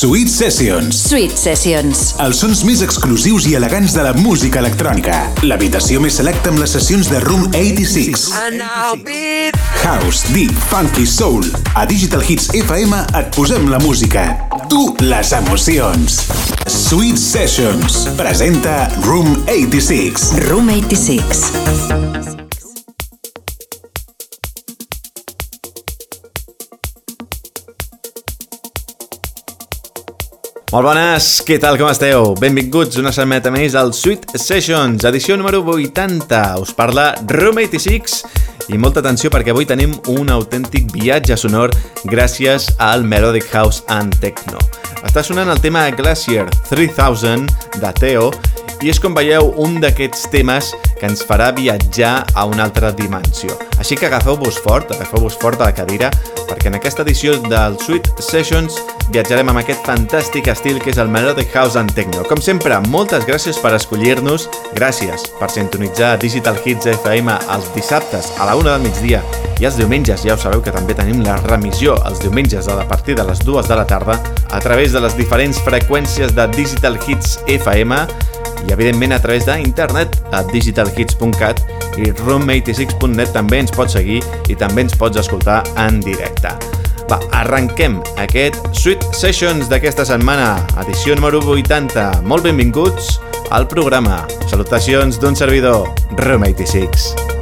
Sweet Sessions. Sweet Sessions. Els sons més exclusius i elegants de la música electrònica. L'habitació més selecta amb les sessions de Room 86. House, Deep, Funky, Soul. A Digital Hits FM et posem la música. Tu, les emocions. Sweet Sessions. Presenta Room 86. Room 86. Molt bones, què tal, com esteu? Benvinguts una setmaneta més al Sweet Sessions, edició número 80. Us parla Room 86 i molta atenció perquè avui tenim un autèntic viatge sonor gràcies al Melodic House and Techno. Està sonant el tema Glacier 3000 de Theo i és com veieu un d'aquests temes que ens farà viatjar a una altra dimensió. Així que agafeu-vos fort, agafeu-vos fort a la cadira perquè en aquesta edició del Sweet Sessions viatjarem amb aquest fantàstic estil que és el Melodic House and Techno. Com sempre, moltes gràcies per escollir-nos, gràcies per sintonitzar Digital Hits FM els dissabtes a la una del migdia i els diumenges ja ho sabeu que també tenim la remissió els diumenges a partir de les dues de la tarda a través de les diferents freqüències de Digital Hits FM i evidentment a través d'internet a digitalhits.cat i room86.net també ens pots seguir i també ens pots escoltar en directe. Va, arrenquem aquest Sweet Sessions d'aquesta setmana, edició número 80. Molt benvinguts al programa. Salutacions d'un servidor, Room86.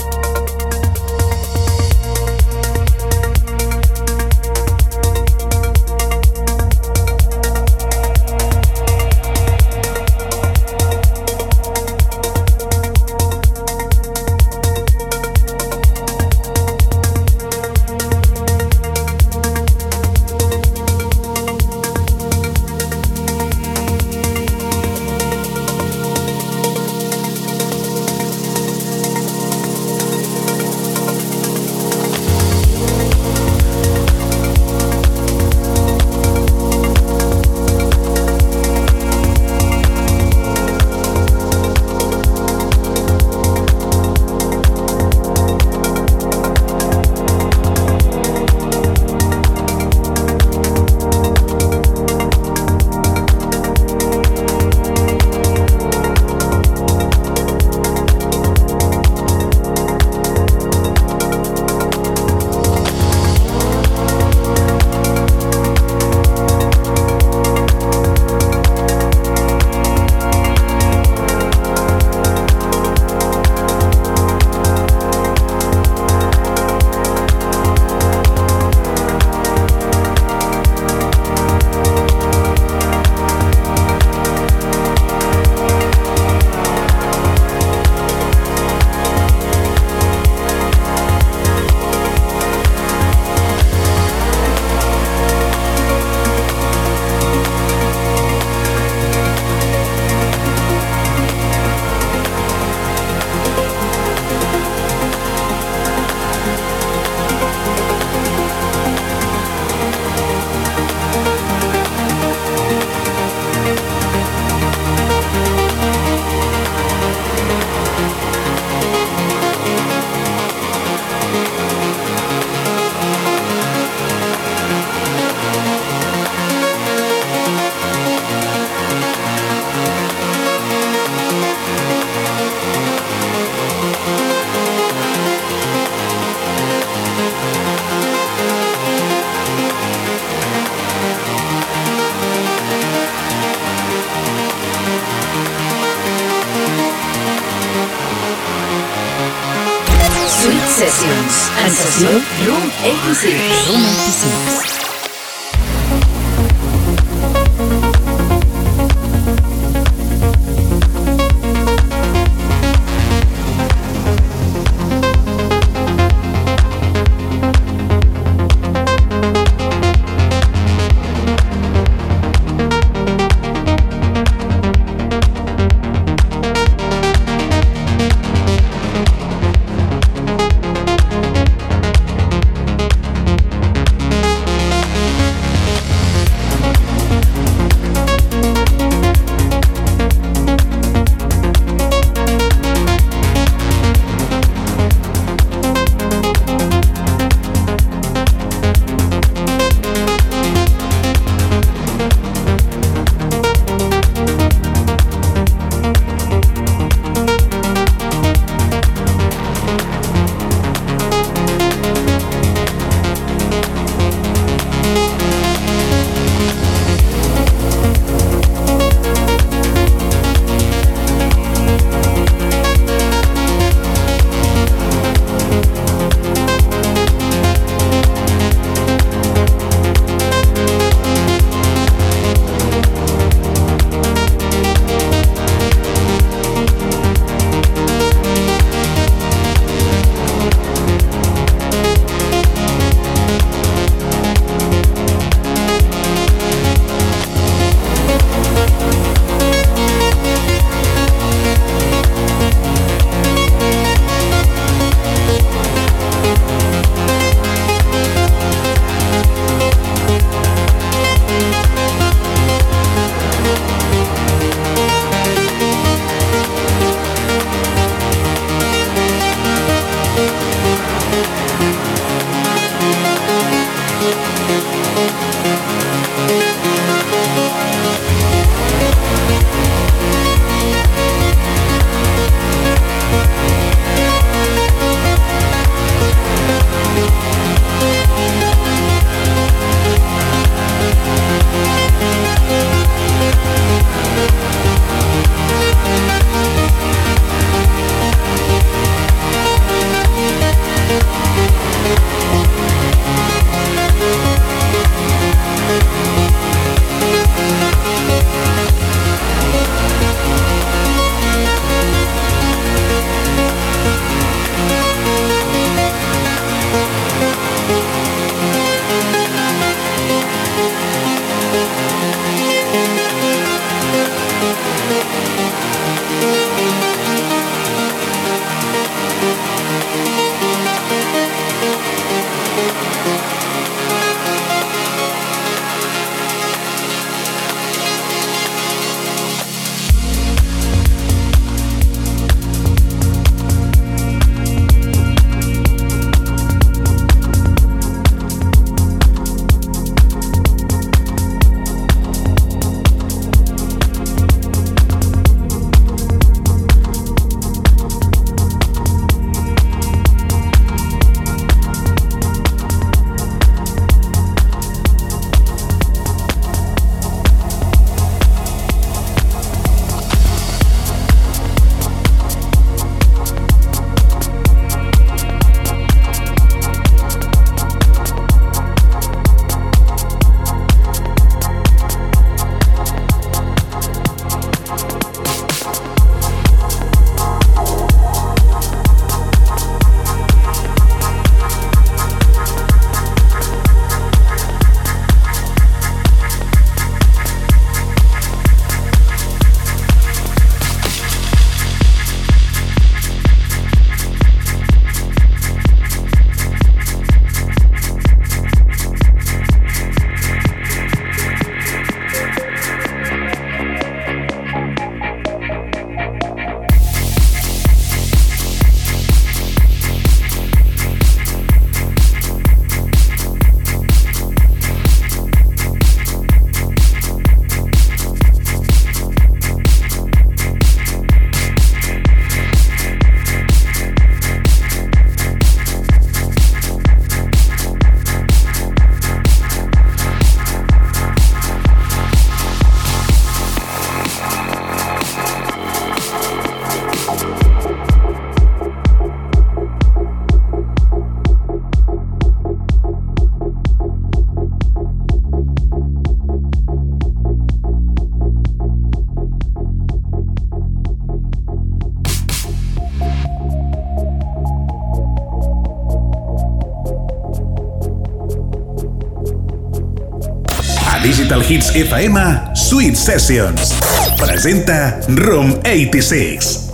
Digital Hits FM Sweet Sessions. Presenta Room 86.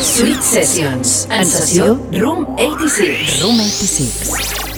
Sweet Sessions. En sessió Room 86. Room 86.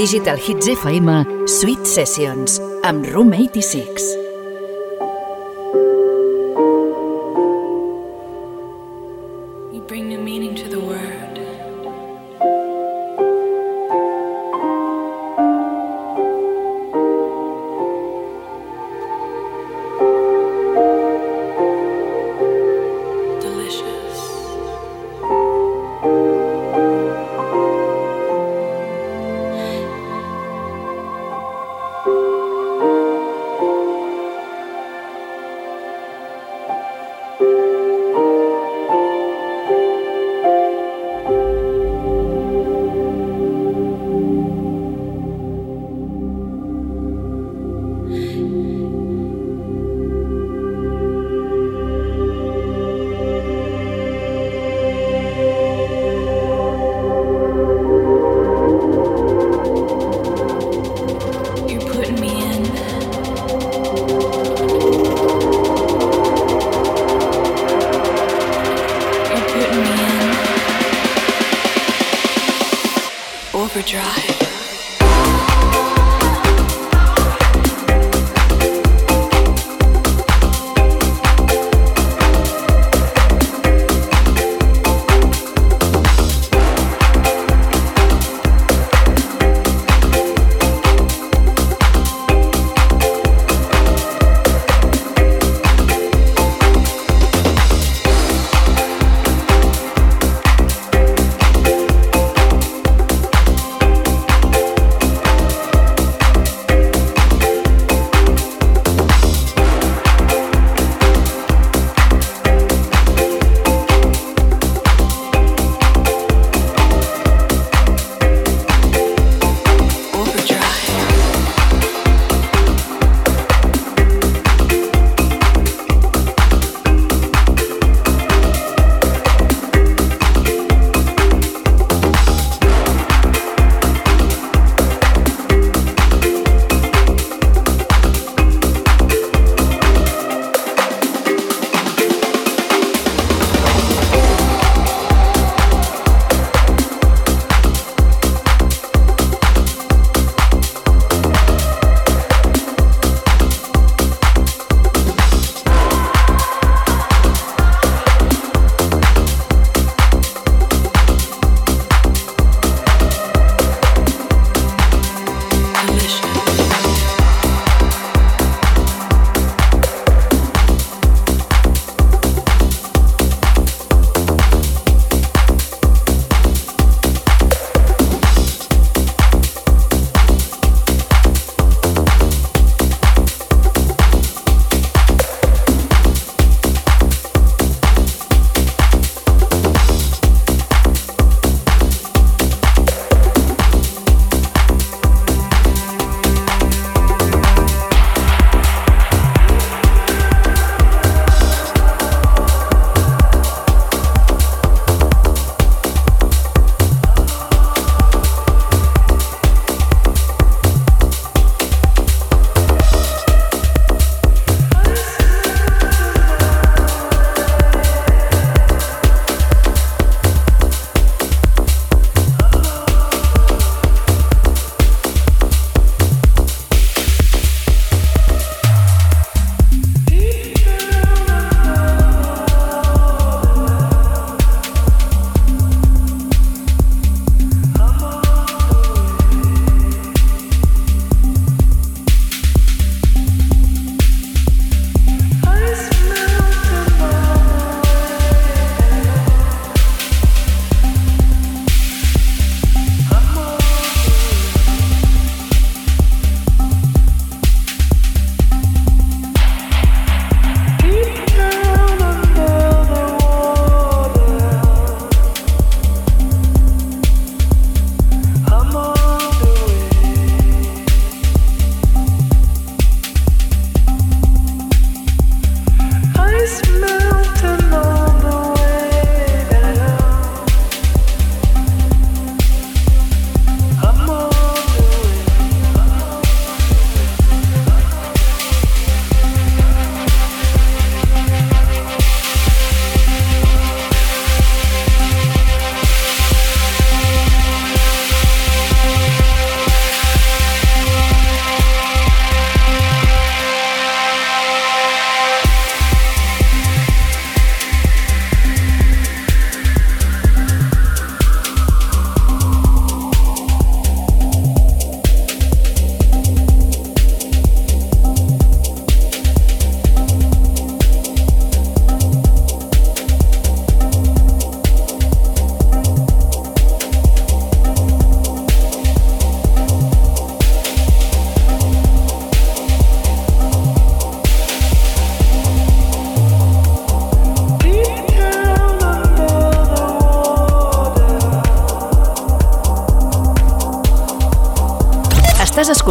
Digital Hits FM Sweet Sessions amb Room 86.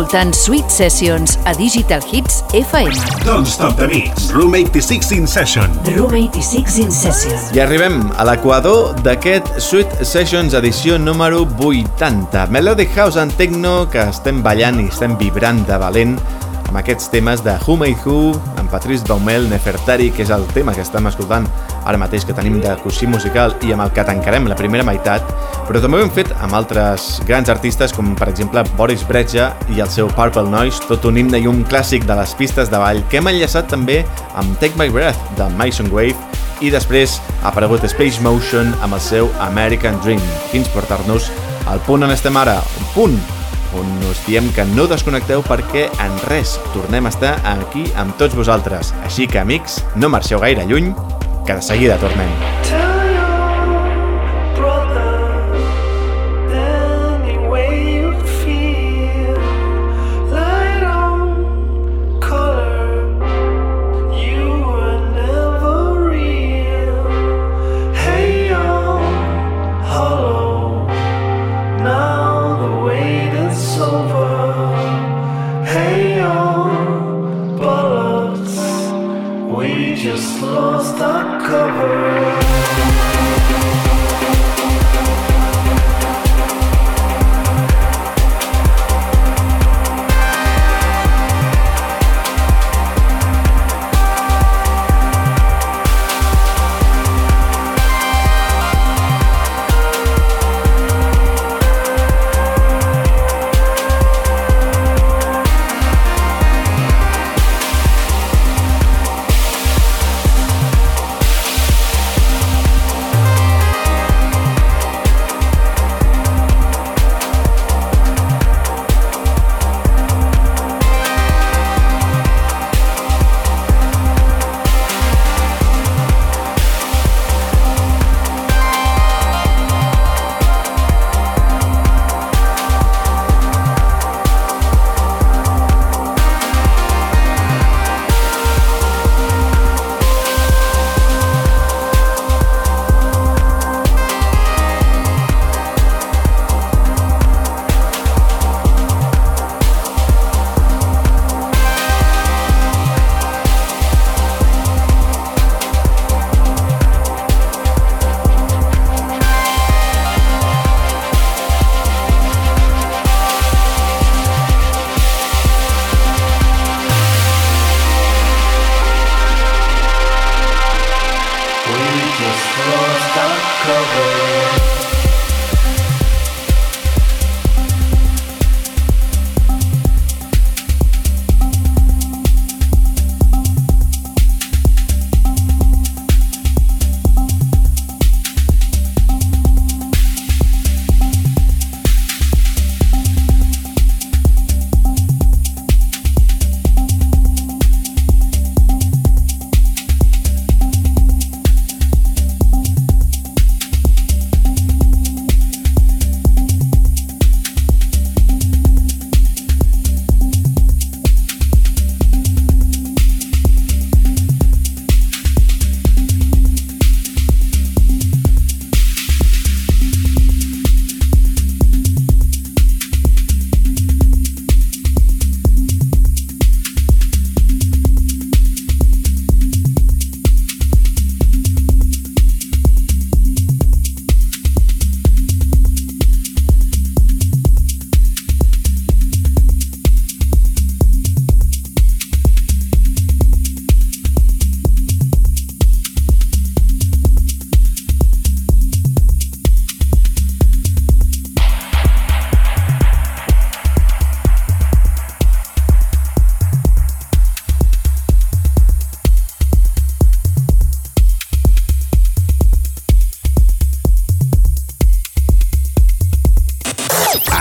Escoltant Sweet Sessions a Digital Hits FM. Don't stop the mix. Room 86 in session. Room 86 in session. I arribem a l'equador d'aquest Sweet Sessions edició número 80. Melody House and Techno que estem ballant i estem vibrant de valent amb aquests temes de Who Made Who, amb Patrice Baumel, Nefertari, que és el tema que estem escoltant ara mateix que tenim de cosí musical i amb el que tancarem la primera meitat, però també ho hem fet amb altres grans artistes com per exemple Boris Breja i el seu Purple Noise, tot un himne i un clàssic de les pistes de ball que hem enllaçat també amb Take My Breath de Mason Wave i després ha aparegut Space Motion amb el seu American Dream, fins portar-nos al punt on estem ara, un punt on us diem que no desconnecteu perquè en res tornem a estar aquí amb tots vosaltres. Així que, amics, no marxeu gaire lluny, que de seguida tornem.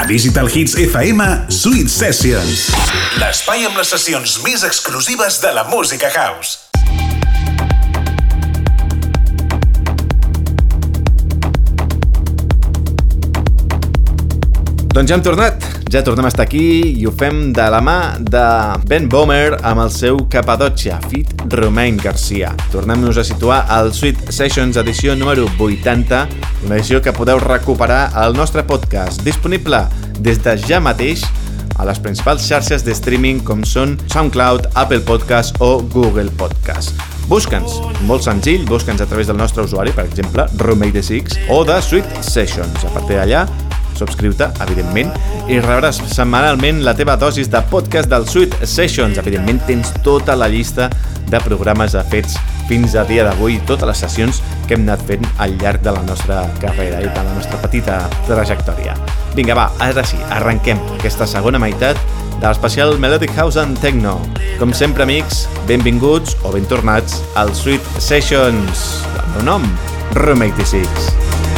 Digital Hits FM Sweet Sessions. L'espai amb les sessions més exclusives de la música house. Doncs ja hem tornat. Ja tornem a estar aquí i ho fem de la mà de Ben Bomer amb el seu Cappadocia, fit Romain Garcia. Tornem-nos a situar al Sweet Sessions edició número 80, una edició que podeu recuperar al nostre podcast, disponible des de ja mateix a les principals xarxes de streaming com són SoundCloud, Apple Podcast o Google Podcast. Busca'ns, molt senzill, busca'ns a través del nostre usuari, per exemple, Room86 o de Sweet Sessions. A partir d'allà subscriu-te, evidentment, i rebràs setmanalment la teva dosis de podcast del Sweet Sessions. Evidentment, tens tota la llista de programes fets fins a dia d'avui, totes les sessions que hem anat fent al llarg de la nostra carrera i de la nostra petita trajectòria. Vinga, va, ara sí, arrenquem aquesta segona meitat de l'especial Melodic House and Techno. Com sempre, amics, benvinguts o ben tornats al Sweet Sessions. El meu nom, Room 86.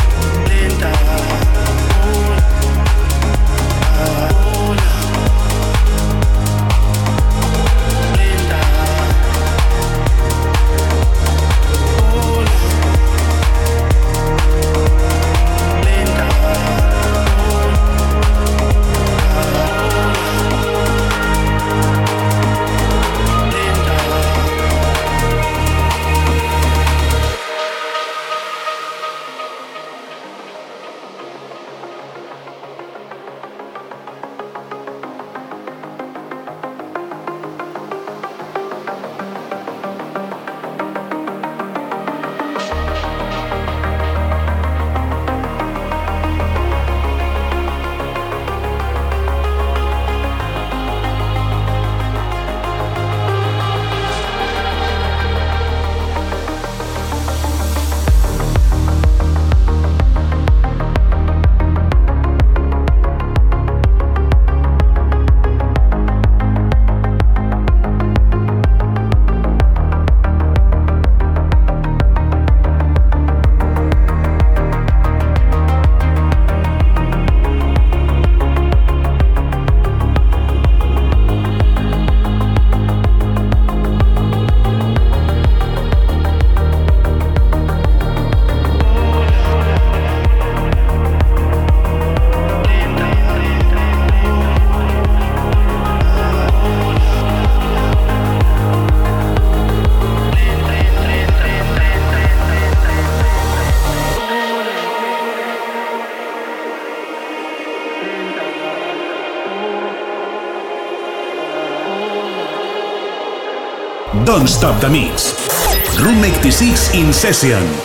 Don't Stop the Mix. Room 86 in session.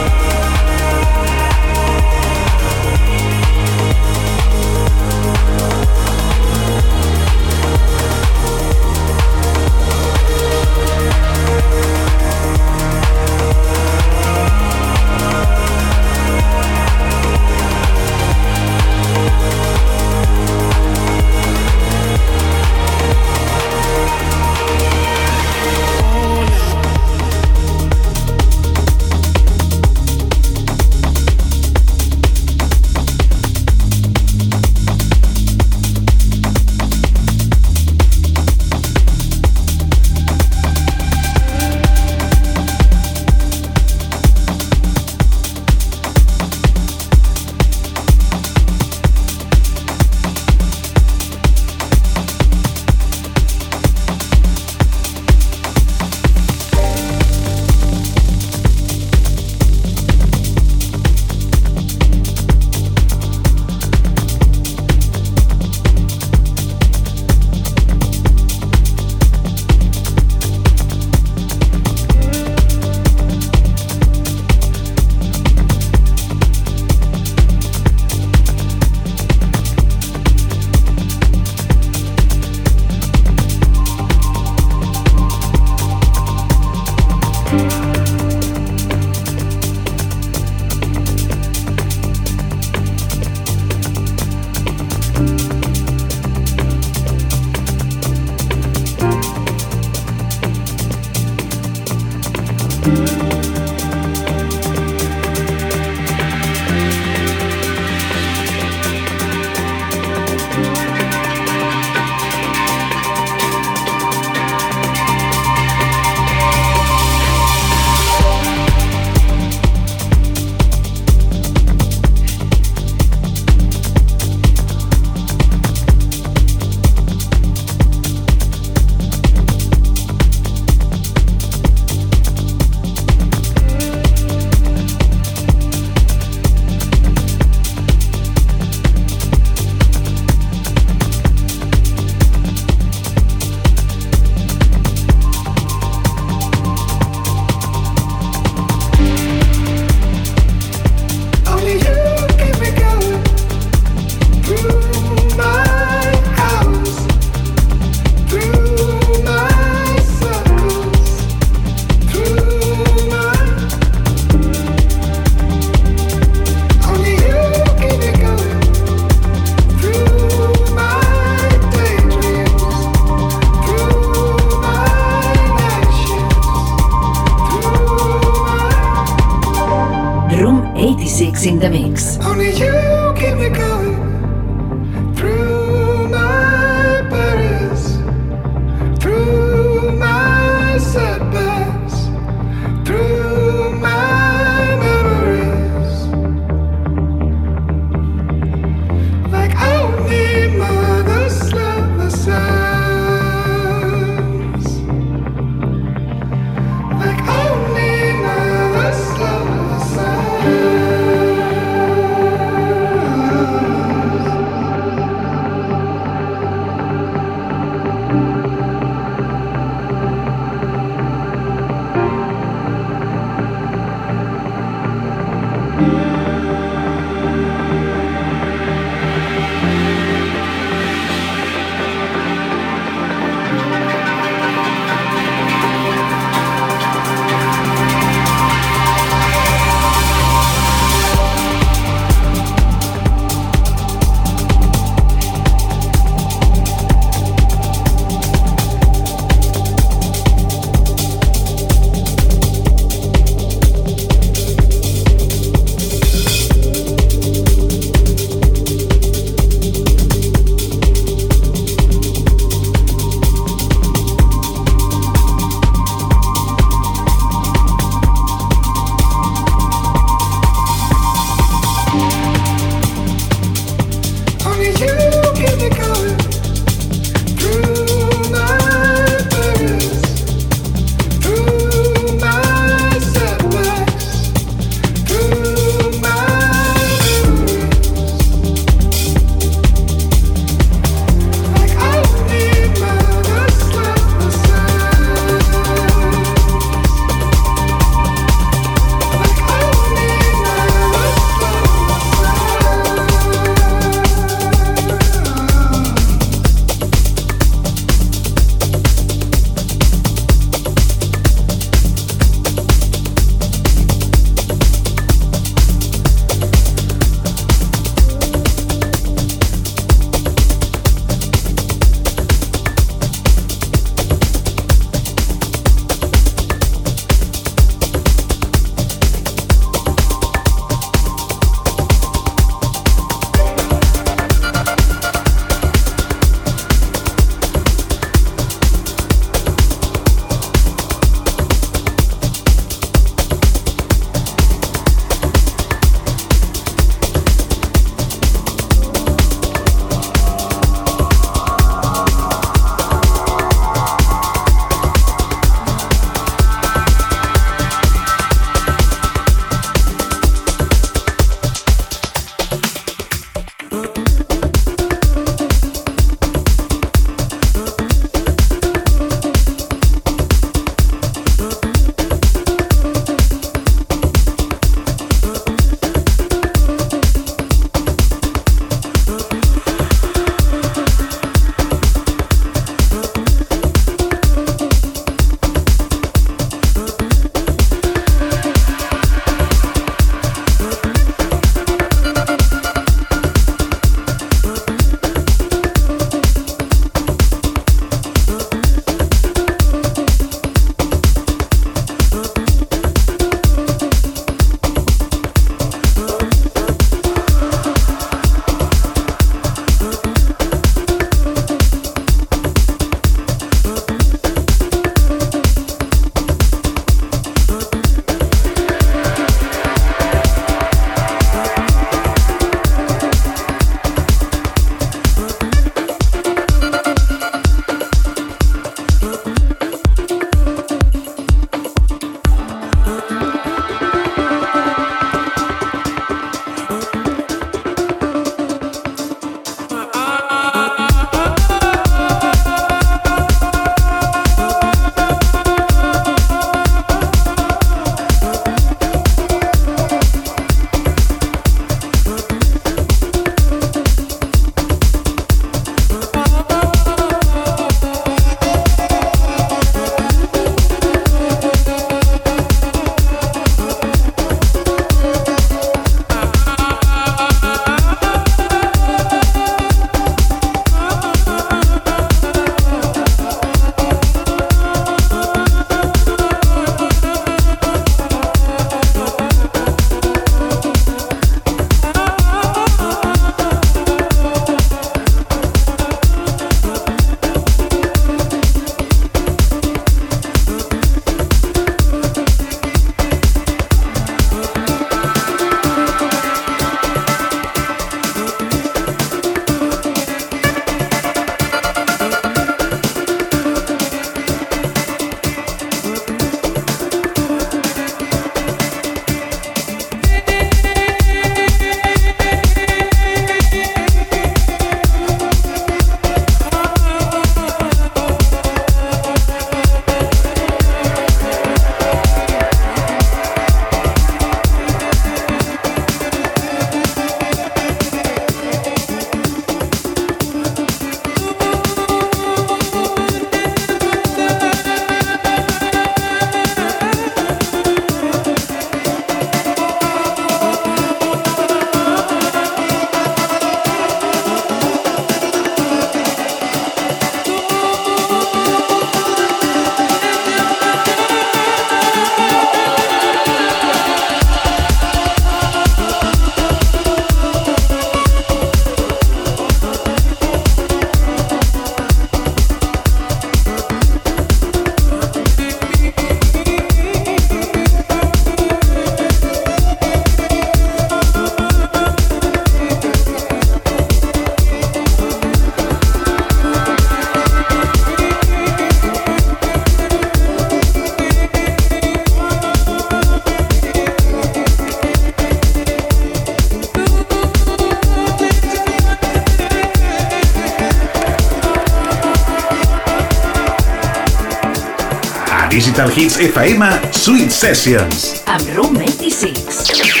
Hits FM Sweet Sessions. Amb Room 86.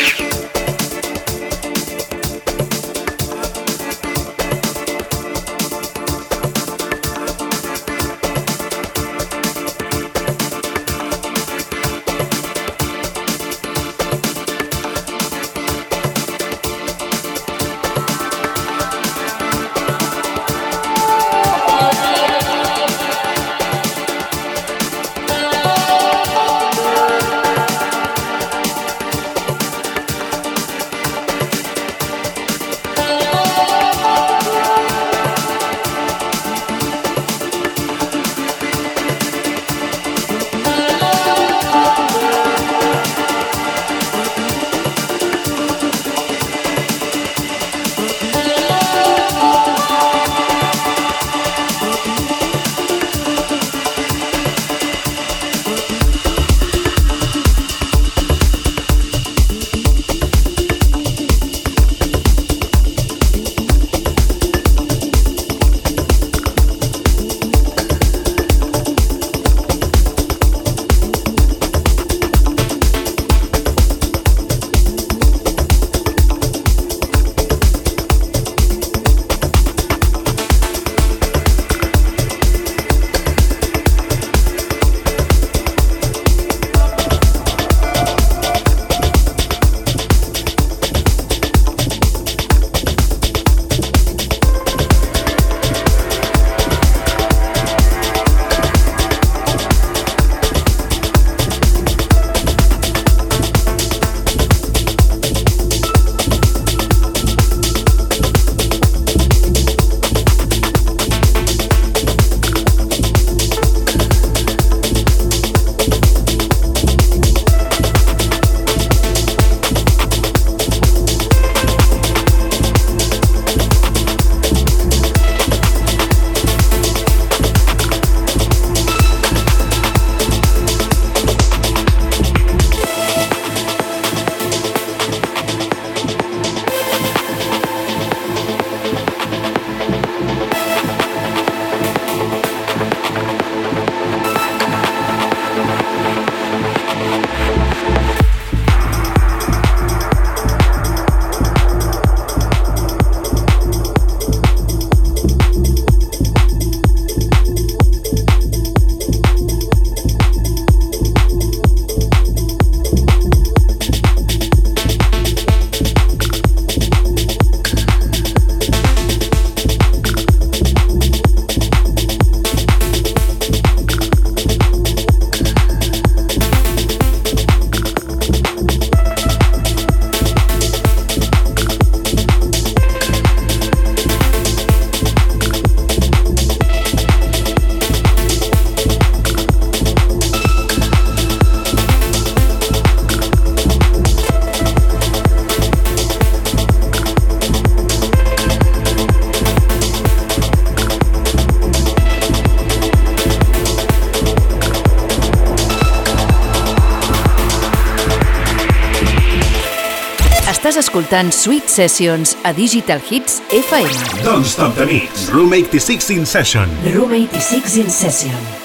Escoltant Sweet Sessions a Digital Hits FM. Don't stop the mix. Room 86 in session. Room 86 in session.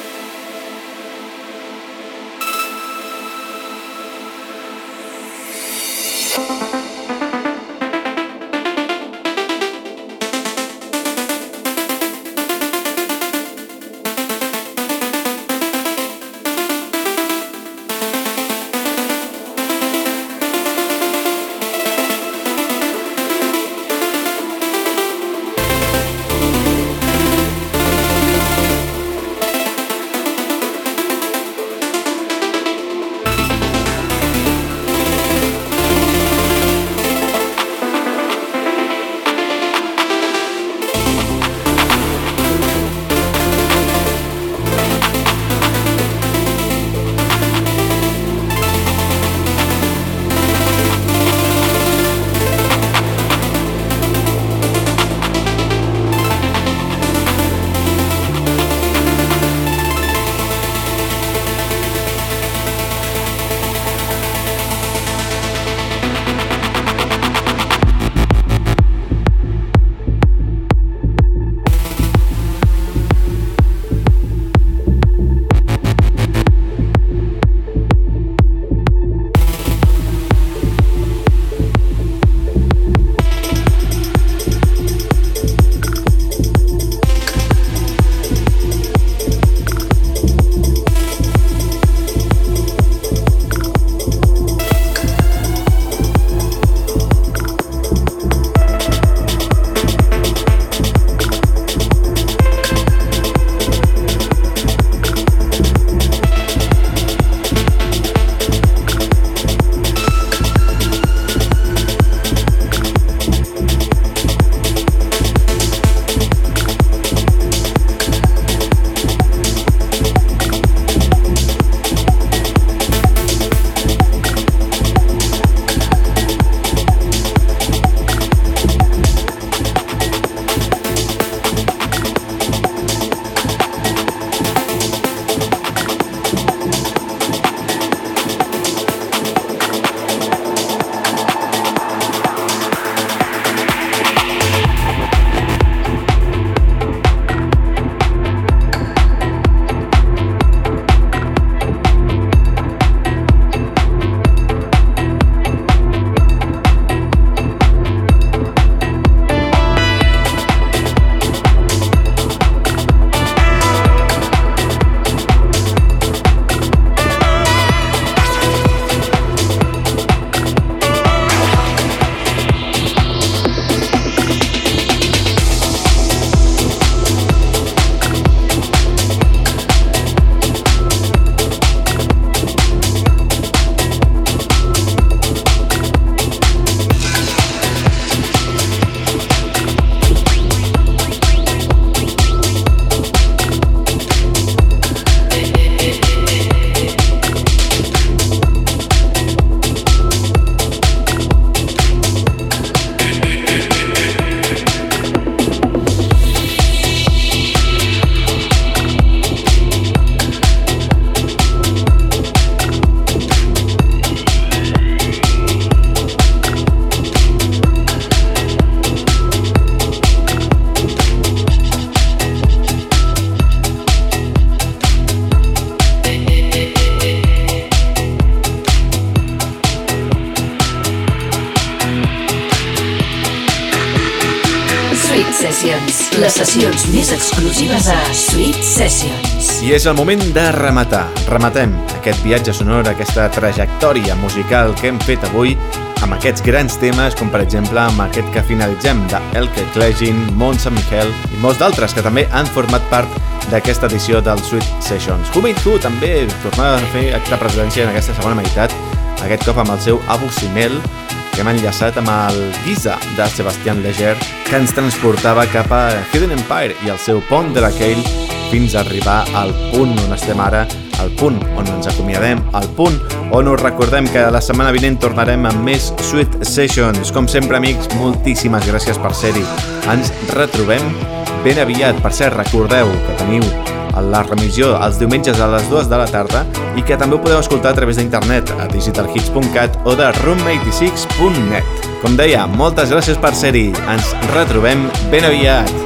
Les sessions més exclusives a Sweet Sessions. I és el moment de rematar. Rematem aquest viatge sonor, aquesta trajectòria musical que hem fet avui amb aquests grans temes, com per exemple amb aquest que finalitzem de Elke Klegin, Mont Sant Miquel i molts d'altres que també han format part d'aquesta edició del Sweet Sessions. Who també tornava a fer aquesta presència en aquesta segona meitat, aquest cop amb el seu Abu Simel, que hem enllaçat amb el Giza de Sebastián Leger, que ens transportava cap a Hidden Empire i el seu pont de la fins a arribar al punt on estem ara, al punt on ens acomiadem, al punt on us recordem que la setmana vinent tornarem amb més Sweet Sessions. Com sempre, amics, moltíssimes gràcies per ser-hi. Ens retrobem ben aviat. Per cert, recordeu que teniu la remissió els diumenges a les 2 de la tarda i que també ho podeu escoltar a través d'internet a digitalhits.cat o de room86.net. Com deia, moltes gràcies per ser-hi. Ens retrobem ben aviat.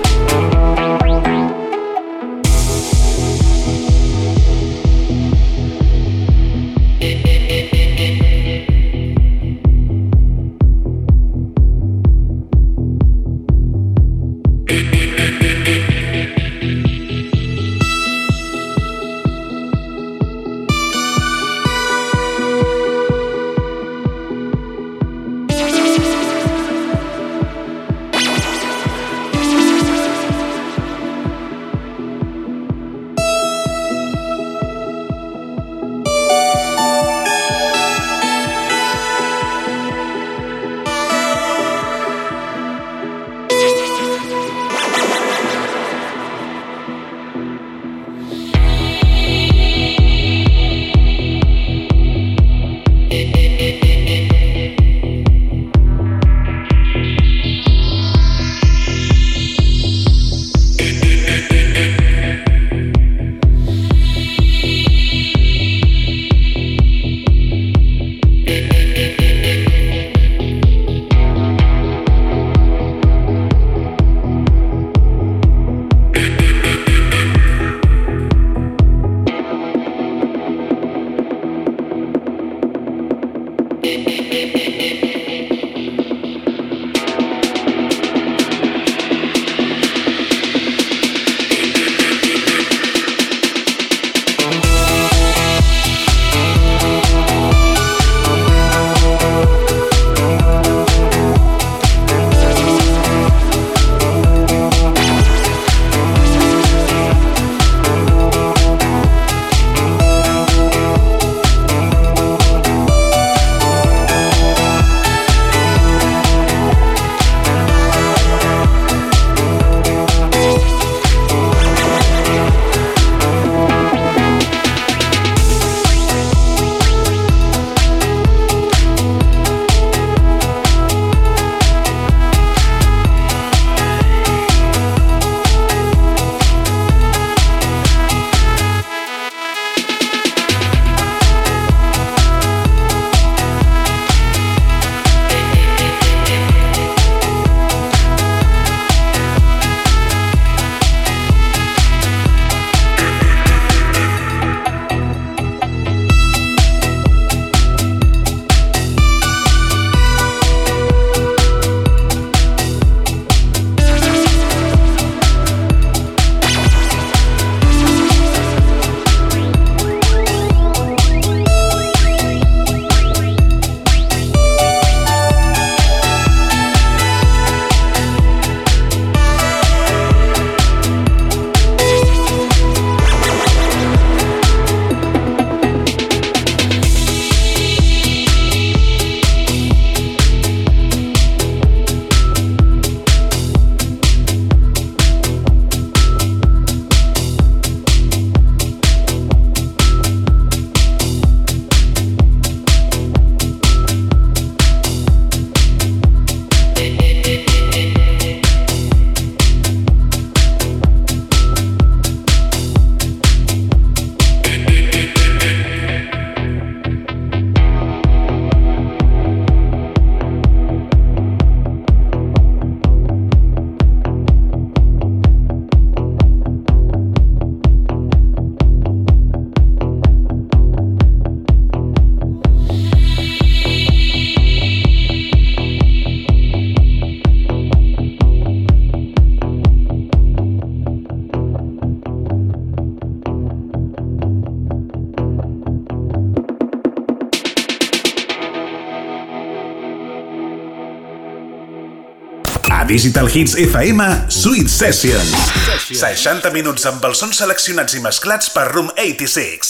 Digital Hits FM Sweet Sessions. 60 minuts amb els sons seleccionats i mesclats per Room 86.